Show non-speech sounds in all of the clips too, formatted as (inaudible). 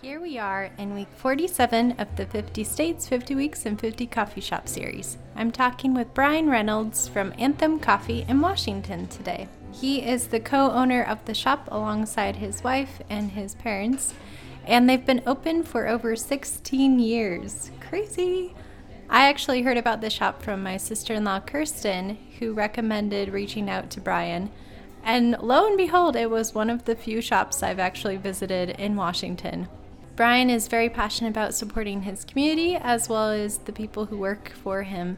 Here we are in week 47 of the 50 States, 50 Weeks, and 50 Coffee Shop series. I'm talking with Brian Reynolds from Anthem Coffee in Washington today. He is the co owner of the shop alongside his wife and his parents, and they've been open for over 16 years. Crazy! I actually heard about the shop from my sister in law, Kirsten, who recommended reaching out to Brian. And lo and behold, it was one of the few shops I've actually visited in Washington. Brian is very passionate about supporting his community as well as the people who work for him.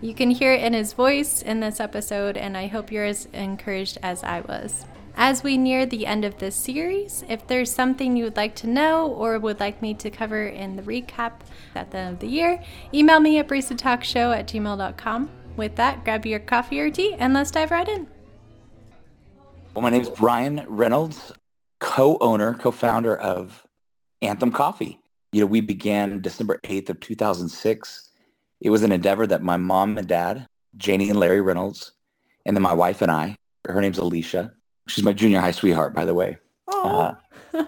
You can hear it in his voice in this episode, and I hope you're as encouraged as I was. As we near the end of this series, if there's something you would like to know or would like me to cover in the recap at the end of the year, email me at baristatalkshow at gmail.com. With that, grab your coffee or tea and let's dive right in. Well, my name is Brian Reynolds, co-owner, co-founder of Anthem Coffee. You know, we began December 8th of 2006. It was an endeavor that my mom and dad, Janie and Larry Reynolds, and then my wife and I, her name's Alicia. She's my junior high sweetheart, by the way. Uh,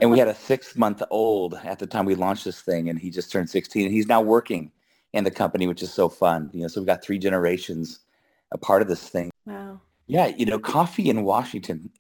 and we had a six month old at the time we launched this thing and he just turned 16 and he's now working in the company, which is so fun. You know, so we've got three generations a part of this thing. Wow. Yeah. You know, coffee in Washington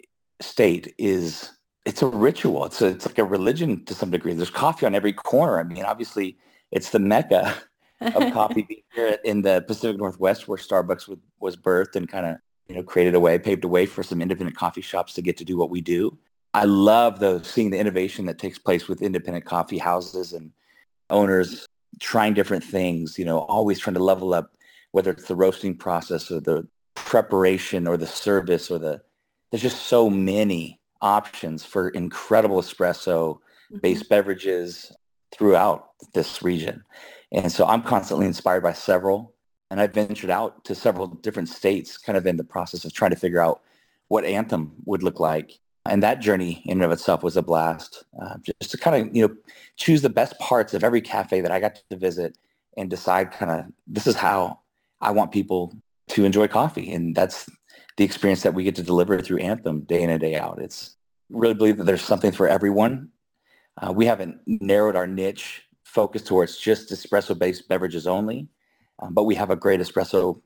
state is it's a ritual. It's a, it's like a religion to some degree. There's coffee on every corner. I mean, obviously, it's the mecca of coffee (laughs) here in the Pacific Northwest, where Starbucks was, was birthed and kind of you know created a way, paved a way for some independent coffee shops to get to do what we do. I love the seeing the innovation that takes place with independent coffee houses and owners trying different things. You know, always trying to level up, whether it's the roasting process or the preparation or the service or the. There's just so many options for incredible espresso based mm-hmm. beverages throughout this region. And so I'm constantly inspired by several. And I've ventured out to several different states kind of in the process of trying to figure out what Anthem would look like. And that journey in and of itself was a blast. Uh, just to kind of, you know, choose the best parts of every cafe that I got to visit and decide kind of this is how I want people to enjoy coffee. And that's the experience that we get to deliver through Anthem day in and day out. It's really believe that there's something for everyone. Uh, we haven't narrowed our niche focus towards just espresso-based beverages only, um, but we have a great espresso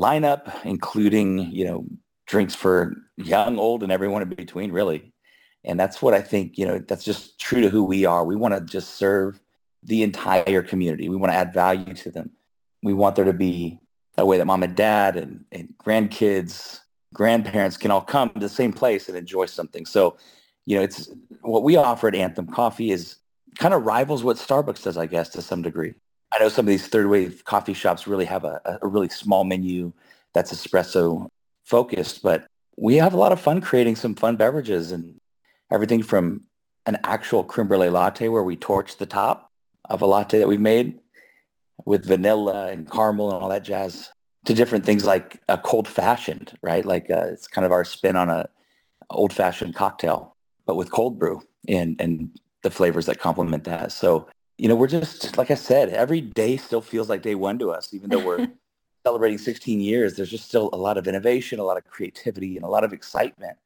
lineup, including you know drinks for young, old, and everyone in between, really. And that's what I think. You know, that's just true to who we are. We want to just serve the entire community. We want to add value to them. We want there to be a way that mom and dad and, and grandkids grandparents can all come to the same place and enjoy something. So, you know, it's what we offer at Anthem Coffee is kind of rivals what Starbucks does, I guess, to some degree. I know some of these third wave coffee shops really have a, a really small menu that's espresso focused, but we have a lot of fun creating some fun beverages and everything from an actual creme brulee latte where we torch the top of a latte that we've made with vanilla and caramel and all that jazz to different things like a cold fashioned, right? Like uh, it's kind of our spin on a old fashioned cocktail, but with cold brew and and the flavors that complement that. So you know, we're just like I said, every day still feels like day one to us, even though we're (laughs) celebrating 16 years. There's just still a lot of innovation, a lot of creativity, and a lot of excitement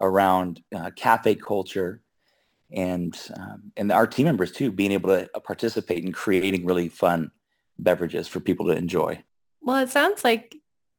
around uh, cafe culture and um, and our team members too being able to participate in creating really fun beverages for people to enjoy. Well, it sounds like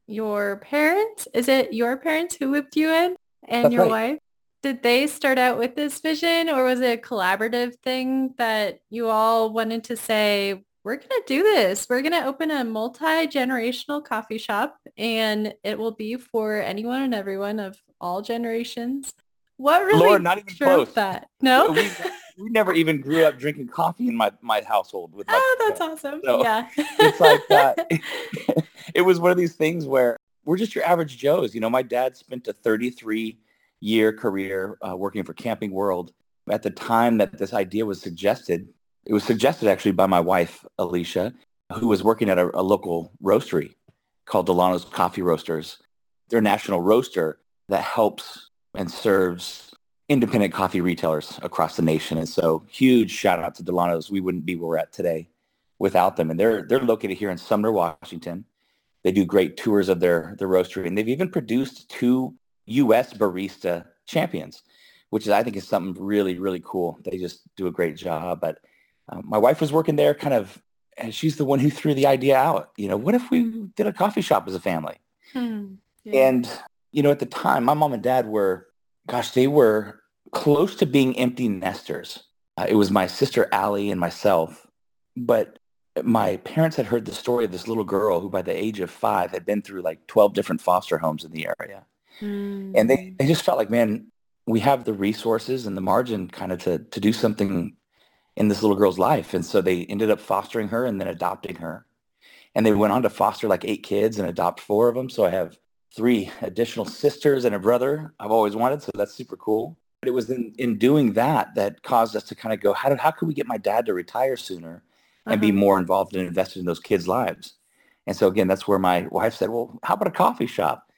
your parents, is it your parents who whipped you in and That's your right. wife? Did they start out with this vision or was it a collaborative thing that you all wanted to say, we're going to do this. We're going to open a multi-generational coffee shop and it will be for anyone and everyone of all generations. What really Lord, not even close. that? No? we, (laughs) we never even grew up drinking coffee in my, my household. With my oh, that's parents. awesome. So, yeah. (laughs) it's like uh, (laughs) (laughs) it was one of these things where we're just your average Joes. You know, my dad spent a 33 year career uh, working for Camping World. At the time that this idea was suggested, it was suggested actually by my wife, Alicia, who was working at a, a local roastery called Dillanos Coffee Roasters. They're a national roaster that helps and serves independent coffee retailers across the nation. And so huge shout out to Dillanos. We wouldn't be where we're at today without them. And they're they're located here in Sumner, Washington. They do great tours of their their roastery, and they've even produced two U.S. barista champions. which is, I think is something really, really cool. They just do a great job. But um, my wife was working there kind of, and she's the one who threw the idea out. You know, what if we did a coffee shop as a family? Hmm. Yeah. And, you know, at the time, my mom and dad were, gosh, they were close to being empty nesters. Uh, it was my sister Allie and myself. But my parents had heard the story of this little girl who by the age of five had been through like 12 different foster homes in the area. Mm. And they, they just felt like, man, we have the resources and the margin kind of to, to do something in this little girl's life. And so they ended up fostering her and then adopting her. And they went on to foster like eight kids and adopt four of them. So I have three additional sisters and a brother I've always wanted. So that's super cool. But it was in, in doing that that caused us to kind of go, how, did, how could we get my dad to retire sooner and uh-huh. be more involved and invested in those kids' lives? And so again, that's where my wife said, well, how about a coffee shop?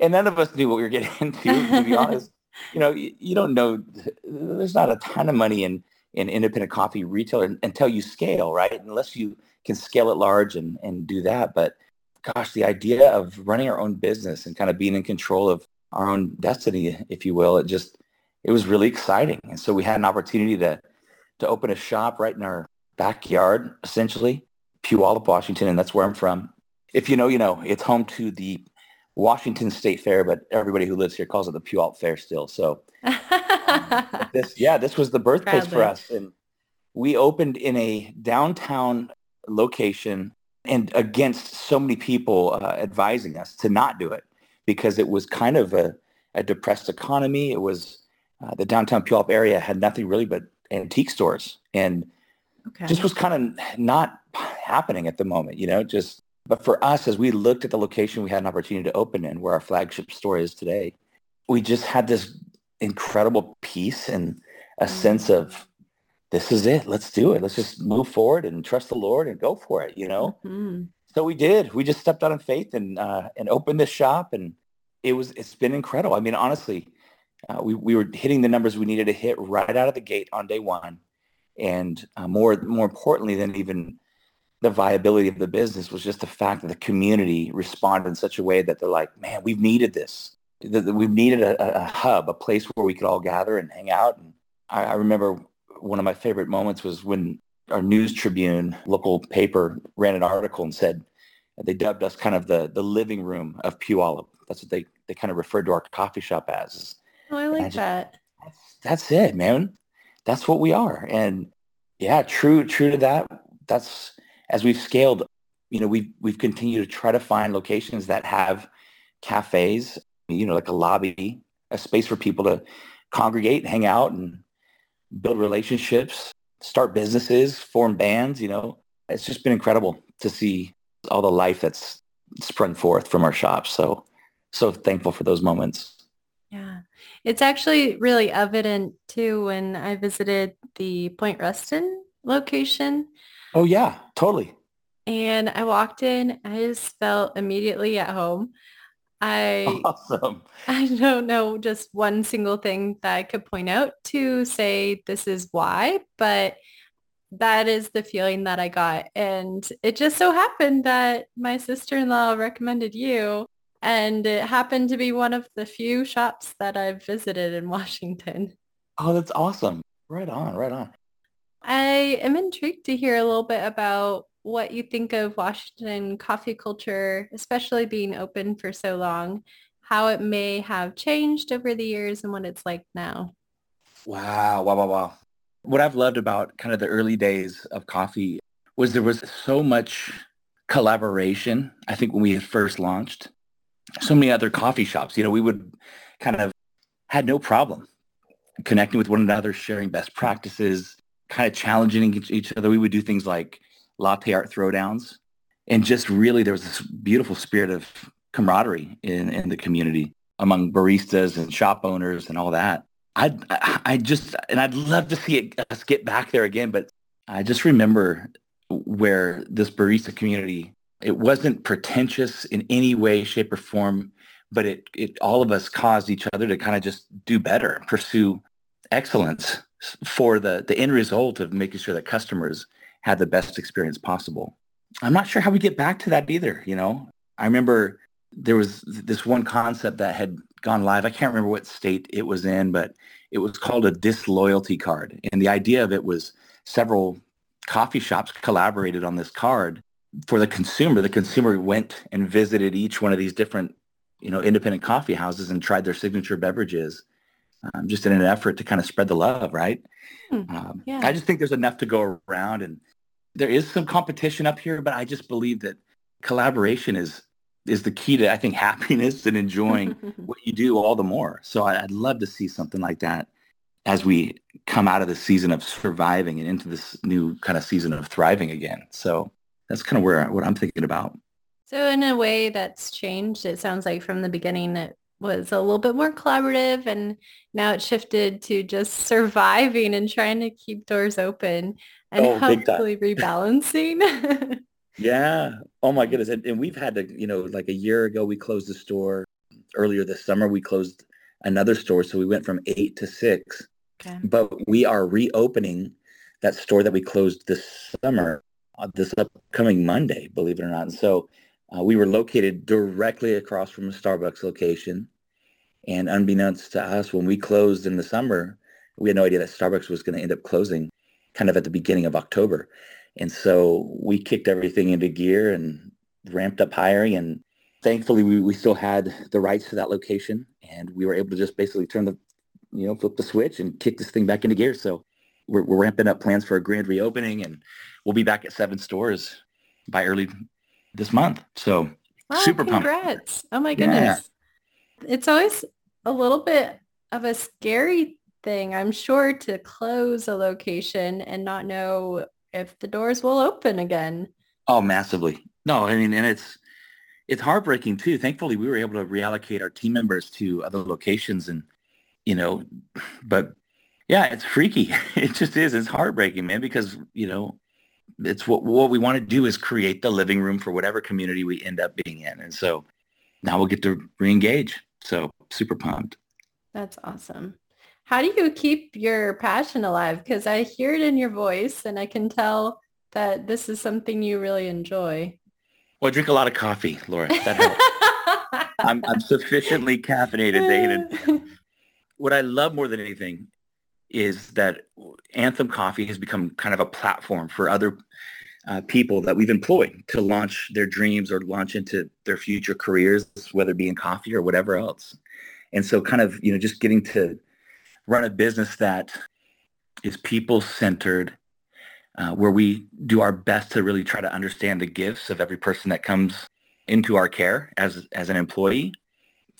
And none of us knew what we were getting (laughs) into, to be honest. (laughs) You know, you, you don't know, there's not a ton of money in, in independent coffee retailer until you scale, right? Unless you can scale it large and, and do that. But gosh, the idea of running our own business and kind of being in control of our own destiny, if you will, it just, it was really exciting. And so we had an opportunity to, to open a shop right in our backyard, essentially, Puyallup, Washington, and that's where I'm from. If you know, you know, it's home to the Washington State Fair, but everybody who lives here calls it the Puyallup Fair still. So um, (laughs) this, yeah, this was the birthplace for us. And we opened in a downtown location and against so many people uh, advising us to not do it because it was kind of a, a depressed economy. It was uh, the downtown Puyallup area had nothing really but antique stores and okay. just was kind of not happening at the moment, you know, just, but for us, as we looked at the location we had an opportunity to open in where our flagship store is today, we just had this incredible peace and a mm-hmm. sense of this is it. Let's do it. Let's just move forward and trust the Lord and go for it, you know? Mm-hmm. So we did. We just stepped out in faith and uh, and opened this shop and it was it's been incredible. I mean, honestly, uh, we, we were hitting the numbers we needed to hit right out of the gate on day one. And uh, more more importantly than even the viability of the business was just the fact that the community responded in such a way that they're like, man, we've needed this. We've needed a, a hub, a place where we could all gather and hang out. And I, I remember one of my favorite moments was when our News Tribune local paper ran an article and said they dubbed us kind of the the living room of Puyallup. That's what they they kind of referred to our coffee shop as. Oh, I like I just, that. That's, that's it, man. That's what we are. And yeah, true true to that. That's as we've scaled, you know, we've we've continued to try to find locations that have cafes, you know, like a lobby, a space for people to congregate, hang out and build relationships, start businesses, form bands, you know. It's just been incredible to see all the life that's sprung forth from our shops. So, so thankful for those moments. Yeah. It's actually really evident too when I visited the Point Ruston location. Oh yeah, totally. And I walked in, I just felt immediately at home. (laughs) I awesome. I don't know just one single thing that I could point out to say this is why, but that is the feeling that I got. And it just so happened that my sister-in-law recommended you. And it happened to be one of the few shops that I've visited in (laughs) Washington. Oh, that's awesome. Right on, right on. I am intrigued to hear a little bit about what you think of Washington coffee culture, especially being open for so long, how it may have changed over the years and what it's like now. Wow, wow, wow, wow. What I've loved about kind of the early days of coffee was there was so much collaboration. I think when we had first launched, so many other coffee shops, you know, we would kind of had no problem connecting with one another, sharing best practices, kind of challenging each other. We would do things like latte art throwdowns. And just really, there was this beautiful spirit of camaraderie in, in the community among baristas and shop owners and all that. I I just and I'd love to see it, us get back there again, but I just remember where this barista community it wasn't pretentious in any way, shape, or form, but it it all of us caused each other to kind of just do better, pursue excellence for the the end result of making sure that customers had the best experience possible. I'm not sure how we get back to that either. You know, I remember there was this one concept that had gone live. I can't remember what state it was in, but it was called a disloyalty card. And the idea of it was several coffee shops collaborated on this card for the consumer. The consumer went and visited each one of these different, you know, independent coffee houses and tried their signature beverages um, just in an effort to kind of spread the love, right? Hmm. Um, yeah. I just think there's enough to go around and there is some competition up here, but I just believe that collaboration is is the key to I think (laughs) happiness and enjoying (laughs) what you do all the more. So I, would love to see something like that as we come out of the season of surviving and into this new kind of season of thriving again. So that's kind of where what I'm thinking about. So in a way that's changed. It sounds like from the beginning it was a little bit more collaborative and now it shifted to just (laughs) surviving and trying to keep doors open and oh, hopefully rebalancing. (laughs) yeah. Oh my goodness. And, and we've had to, you know, like a year ago, we closed the store. Earlier this summer, we closed another store. So we went from eight to six. Okay. But we are reopening that store that we closed this summer, this upcoming Monday, believe it or not. And so uh, we were located directly across from a Starbucks location. And unbeknownst to us, when we closed in the summer, we had no idea that Starbucks was going to end up closing kind of at the beginning of October. And so we kicked everything into gear and ramped up hiring. And thankfully, we, we still had the rights to that location. And we were able to just basically turn the, you know, flip the switch and kick this thing back into gear. So we're, we're ramping up plans for a grand reopening and we'll be back at seven stores by early this month. So wow, super congrats. pumped. Oh my goodness. Yeah. It's always a little bit of a scary thing, I'm sure, to close a location and not know if the doors will open again. Oh, massively. No, I mean, and it's it's heartbreaking too. Thankfully, we were able to reallocate our team members to other locations, and you know, but yeah, it's freaky. (laughs) It just is. It's heartbreaking, man, because you know, it's what what we want to do is create the living room for whatever community we end up being in, and so now we'll get to reengage. So super pumped. That's awesome. How do you keep your passion alive? Because I hear it in your voice and I can tell that this is something you really enjoy. Well, I drink a lot of coffee, Laura. That helps. (laughs) I'm, I'm sufficiently caffeinated, David. (laughs) What I love more than anything is that Anthem Coffee has become kind of a platform for other uh, people that we've employed to launch their dreams or launch into their future careers, whether it be in coffee or whatever else. And so kind of, you know, just getting to run a business that is people centered, uh, where we do our best to really try to understand the gifts of every person that comes into our care as as an employee,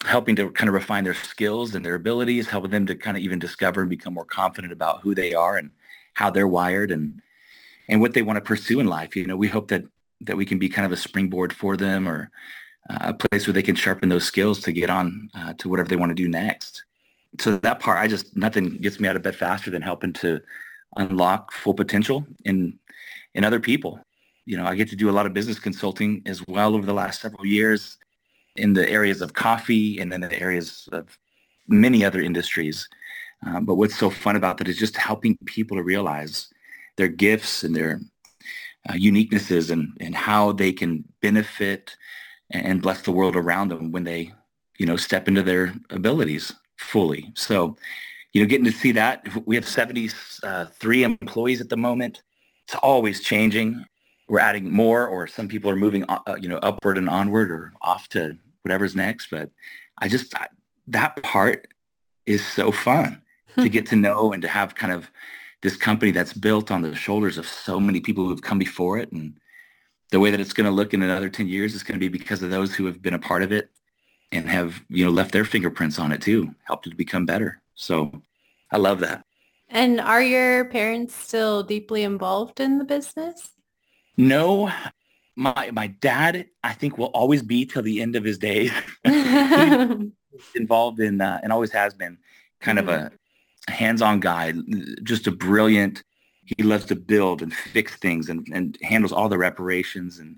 helping to kind of refine their skills and their abilities, helping them to kind of even discover and become more confident about who they are and how they're wired and and what they want to pursue in life. You know, we hope that that we can be kind of a springboard for them or uh, a place where they can sharpen those skills to get on uh, to whatever they want to do next so that part, I just nothing gets me out of bed faster than helping to unlock full potential in in other people. You know, I get to do a lot of business consulting as well over the last several years in the areas of coffee and then the areas of many other industries. Um, but what's so fun about that is just helping people to realize their gifts and their uh, uniquenesses and, and how they can benefit and bless the world around them when they, you know, step into their abilities fully. So, you know, getting to see that, we have 73 employees at the moment. It's always changing. We're adding more, or some people are moving, uh, you know, upward and onward or off to whatever's next. But I just, I, that part is so fun to get to know and to have kind of this company that's built on the shoulders of so many people who've come before it. And the way that it's going to look in another 10 years is going to be because of those who have been a part of it and have you know left their fingerprints on it too helped it to become better so i love that and are your parents still deeply involved in the business no my my dad i think will always be till the end of his days (laughs) involved in uh, and always has been kind mm-hmm. of a mm-hmm. hands-on guy just a brilliant he loves to build and fix things and, and handles all the reparations and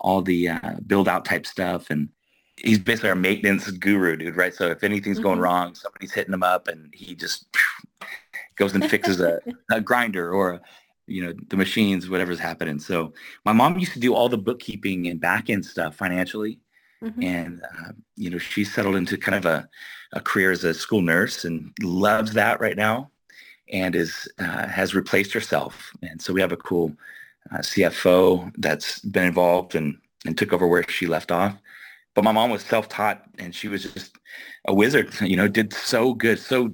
all the uh, build out type stuff and he's basically our maintenance guru, dude, right? So if anything's mm-hmm. going wrong, somebody's hitting him up and he just goes and fixes a, a grinder or, you know, the machines, whatever's happening. So my mom used to do all the bookkeeping and back end stuff financially. Mm-hmm. And, uh, you know, she settled into kind of a, a career as a school nurse and loves that right now and is uh, has replaced herself. And so we have a cool uh, CFO that's been involved and, and took over where she left off. But my mom was self-taught and she was just a wizard, (laughs) you know, did so good, so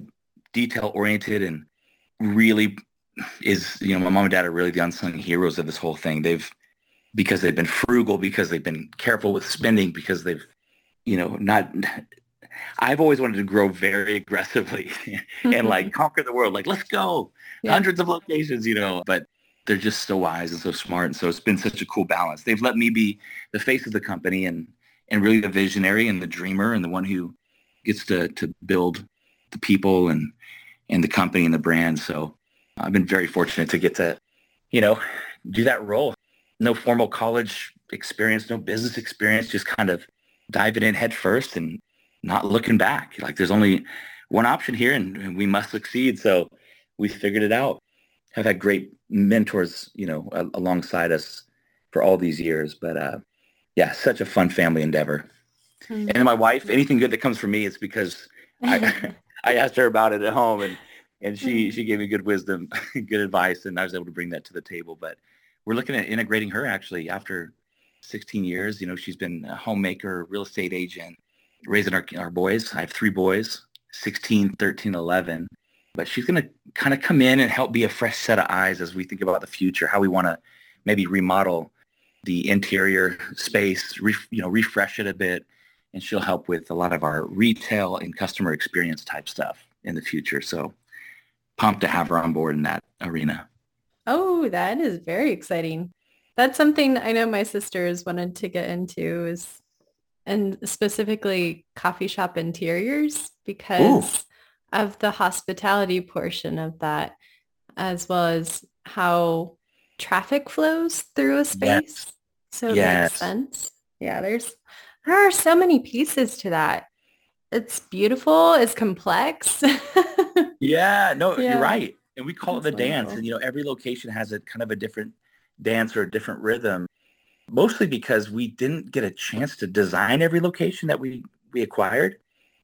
detail oriented and really is, you know, my mom and dad are really the unsung heroes of this whole thing. They've, because they've been frugal, because they've been careful with spending, because they've, you know, not, I've always wanted to grow very aggressively (laughs) and like mm-hmm. conquer the world. Like, let's go. Yeah. Hundreds of locations, you know, but they're just so wise and so smart. And so it's been such a cool balance. They've let me be the face of the company and, and really the visionary and the dreamer and the one who gets to, to build the people and, and the company and the brand. So I've been very fortunate to get to, you know, do that role. No formal college experience, no business experience, just kind of diving in head first and not looking back. Like there's only one option here and we must succeed. So we figured it out. Have had great mentors, you know, alongside us for all these years. But uh, yeah, such a fun family endeavor. Mm-hmm. And my wife, anything good that comes from me, it's because I, (laughs) I asked her about it at home and and she mm-hmm. she gave me good wisdom, (laughs) good advice, and I was able to bring that to the table. But we're looking at integrating her actually after 16 years. You know, she's been a homemaker, real estate agent, raising our our boys. I have three boys, 16, 13, 11. But she's going to kind of come in and help be a fresh set of eyes as we think about the future, how we want to maybe remodel the interior space, re, you know, refresh it a bit, and she'll help with a lot of our retail and customer experience type stuff in the future. So pumped to have her on board in that arena. Oh, that is very exciting. That's something I know my sisters wanted to get into is and specifically coffee shop interiors because Ooh. of the hospitality portion of that as well as how traffic flows through a space. Yes. So it yes. makes sense. Yeah, there's there are so many pieces to that. It's beautiful, it's complex. (laughs) Yeah, no, yeah. you're right. And we call That's it the wonderful. dance. And, you know, every location has a kind of a different dance or a different rhythm, mostly because we didn't get a chance to design every location that we, we acquired.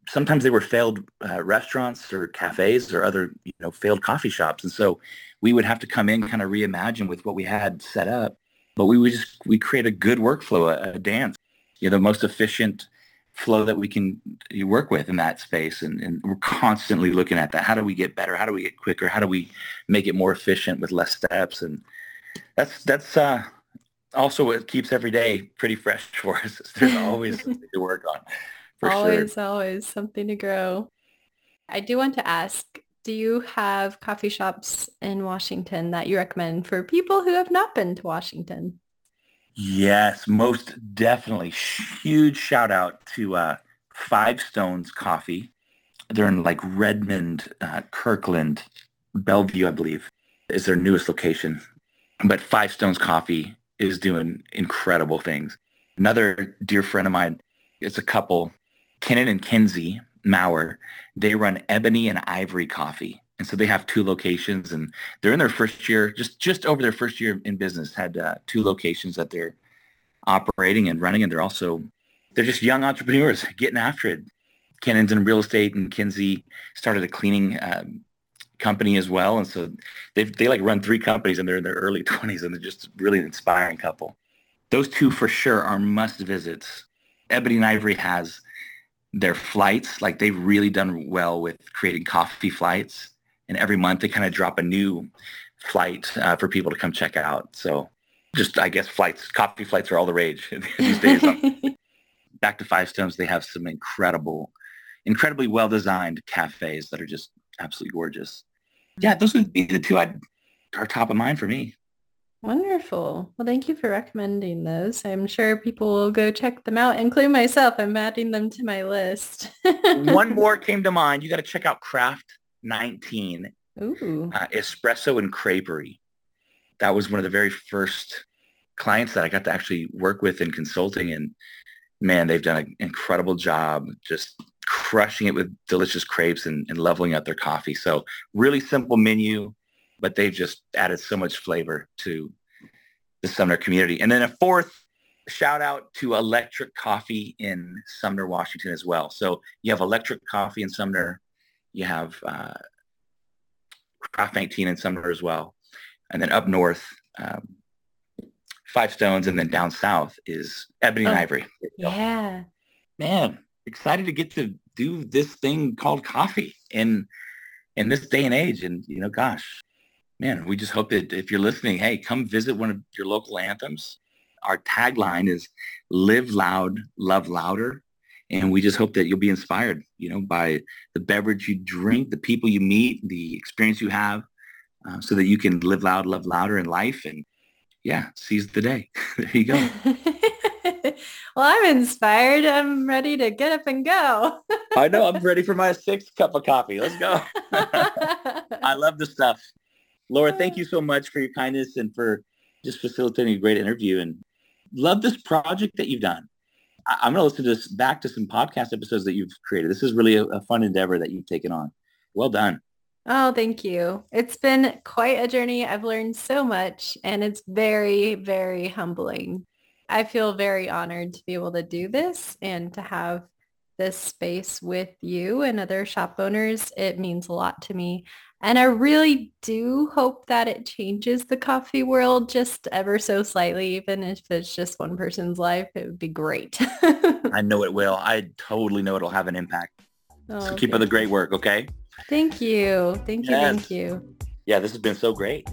Sometimes they were failed uh, restaurants or cafes or other, you know, failed coffee shops. And so we would have to come in, kind of reimagine with what we had set up. But we would just, we create a good workflow, a, a dance, you know, the most efficient flow that we can work with in that space. And, and, we're constantly looking at that. How do we get better? How do we get quicker? How do we make it more efficient with less steps? And that's, that's uh, also what keeps every day pretty fresh (laughs) for us. There's always (laughs) something to work on. always, sure. always something to grow. I do want to ask, do you have coffee shops in Washington that you recommend for people who have not been to Washington? Yes, most definitely. Huge shout out to uh, Five Stones Coffee. They're in like Redmond, uh, Kirkland, Bellevue, I believe, is their newest location. But Five Stones Coffee is doing incredible things. Another dear friend of mine, it's a couple, Kenan and Kenzie Maurer. They run Ebony and Ivory Coffee. And so they have two locations and they're in their first year, just, just over their first year in business, had uh, two locations that they're operating and running. And they're also, they're just young entrepreneurs (laughs) getting after it. Kenan's in real estate and Kenzie started a cleaning um, company as well. And so they they like run three companies and they're in their early (laughs) 20s and they're just really an inspiring couple. Those two for sure are must visits. Ebony and Ivory has their flights, like they've really done well with creating coffee flights and every month they kind of drop a new flight uh, for people to come check out. So just I guess flights, coffee flights are all the rage (laughs) these days. (laughs) Back to Five Stones, they have some incredible, incredibly well designed cafes that are just absolutely gorgeous. Yeah, those would be the two I'd are top of mind for me. Wonderful. Well, thank you for recommending those. I'm sure people will go check them out, including myself. I'm adding them to my list. (laughs) One more came to mind. You got to check out Craft 19 Ooh. Uh, espresso and creperie. That was one of the very first clients that I got to actually work with in consulting. And man, they've done an incredible job just crushing it with delicious crepes and, and leveling up their coffee. So really simple menu, but they've just added so much flavor to the Sumner community. And then a fourth shout out to Electric Coffee in Sumner, Washington as well. So you have Electric Coffee in Sumner. You have uh, Craft 19 in Sumner as well. And then up north, um, Five Stones, and then down south is Ebony oh, and Ivory. Yeah. Man, excited to get to do this thing called coffee in in this day and age. And you know, gosh, man, we just hope that if you're listening, hey, come visit one of your local anthems. Our tagline is live loud, love louder. And we just hope that you'll be inspired, you know, by the beverage you drink, the people you meet, the experience you have, uh, so that you can live loud, love louder in life and yeah, seize the day. (laughs) there you go. (laughs) well, I'm inspired. I'm ready to get up and go. I know. I'm ready for my sixth cup of coffee. Let's go. (laughs) I love the stuff. Laura, thank you so much for your kindness and for just facilitating a great interview and love this project that you've done. I- am going to listen to this back to some podcast episodes that you've created. This is really a, a fun endeavor that you've taken on. Well done. Oh, thank you. It's been quite a journey. I've learned so much and it's very, very humbling. I feel very honored to be able to do this and to have this space with you and other shop owners. It means a lot to me. And I really do hope that it changes the coffee world just ever so slightly, even if it's just one person's life, it would be great. (laughs) I know it will. I totally know it'll have an impact. Oh, so keep up the great work, okay? Thank you. Thank you. Yes. Thank you. Yeah, this has been so great.